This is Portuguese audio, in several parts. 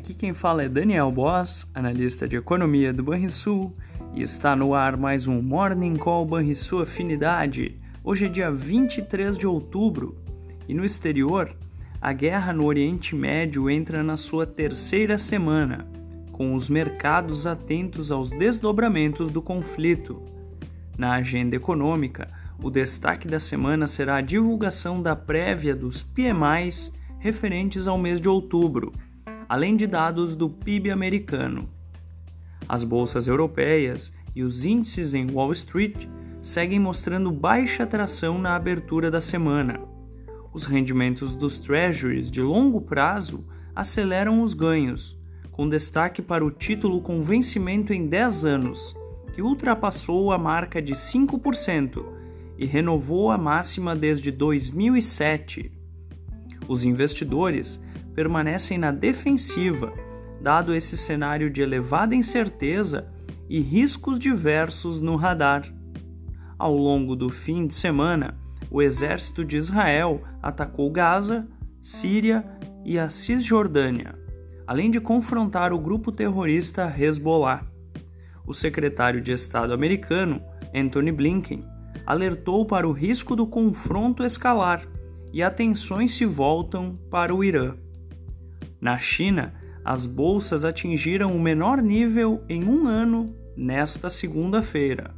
quem fala é Daniel Boss, analista de economia do Banrisul, e está no ar mais um Morning Call Banrisul Afinidade. Hoje é dia 23 de outubro e no exterior, a guerra no Oriente Médio entra na sua terceira semana, com os mercados atentos aos desdobramentos do conflito. Na agenda econômica, o destaque da semana será a divulgação da prévia dos PMIs referentes ao mês de outubro além de dados do PIB americano. As bolsas europeias e os índices em Wall Street seguem mostrando baixa atração na abertura da semana. Os rendimentos dos treasuries de longo prazo aceleram os ganhos, com destaque para o título com vencimento em 10 anos, que ultrapassou a marca de 5% e renovou a máxima desde 2007. Os investidores permanecem na defensiva, dado esse cenário de elevada incerteza e riscos diversos no radar. Ao longo do fim de semana, o exército de Israel atacou Gaza, Síria e a Cisjordânia, além de confrontar o grupo terrorista Hezbollah. O secretário de Estado americano, Anthony Blinken, alertou para o risco do confronto escalar e atenções se voltam para o Irã. Na China, as bolsas atingiram o menor nível em um ano nesta segunda-feira.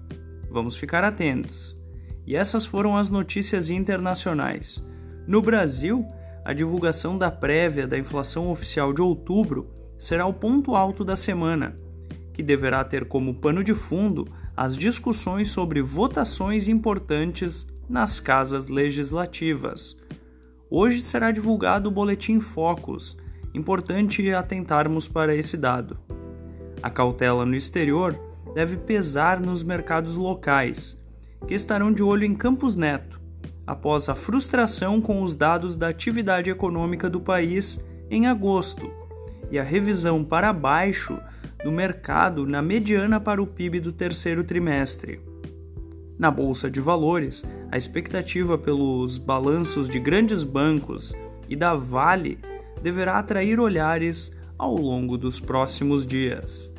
Vamos ficar atentos. E essas foram as notícias internacionais. No Brasil, a divulgação da prévia da inflação oficial de outubro será o ponto alto da semana, que deverá ter como pano de fundo as discussões sobre votações importantes nas casas legislativas. Hoje será divulgado o Boletim Focus importante atentarmos para esse dado. A cautela no exterior deve pesar nos mercados locais, que estarão de olho em Campos Neto, após a frustração com os dados da atividade econômica do país em agosto e a revisão para baixo do mercado na mediana para o PIB do terceiro trimestre. Na bolsa de valores, a expectativa pelos balanços de grandes bancos e da Vale deverá atrair olhares ao longo dos próximos dias.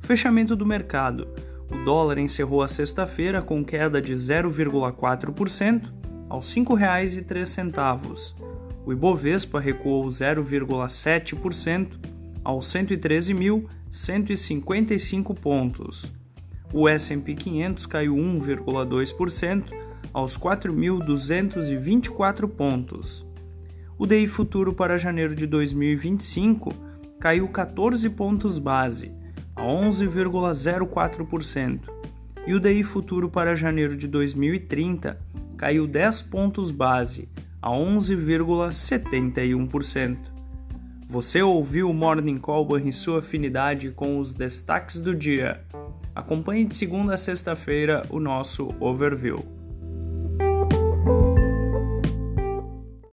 Fechamento do mercado. O dólar encerrou a sexta-feira com queda de 0,4% aos R$ 5,03. O Ibovespa recuou 0,7% aos 113.155 pontos. O S&P 500 caiu 1,2% aos 4.224 pontos. O DI futuro para janeiro de 2025 caiu 14 pontos base, a 11,04%, e o DI futuro para janeiro de 2030 caiu 10 pontos base, a 11,71%. Você ouviu o Morning Call em sua afinidade com os destaques do dia. Acompanhe de segunda a sexta-feira o nosso overview.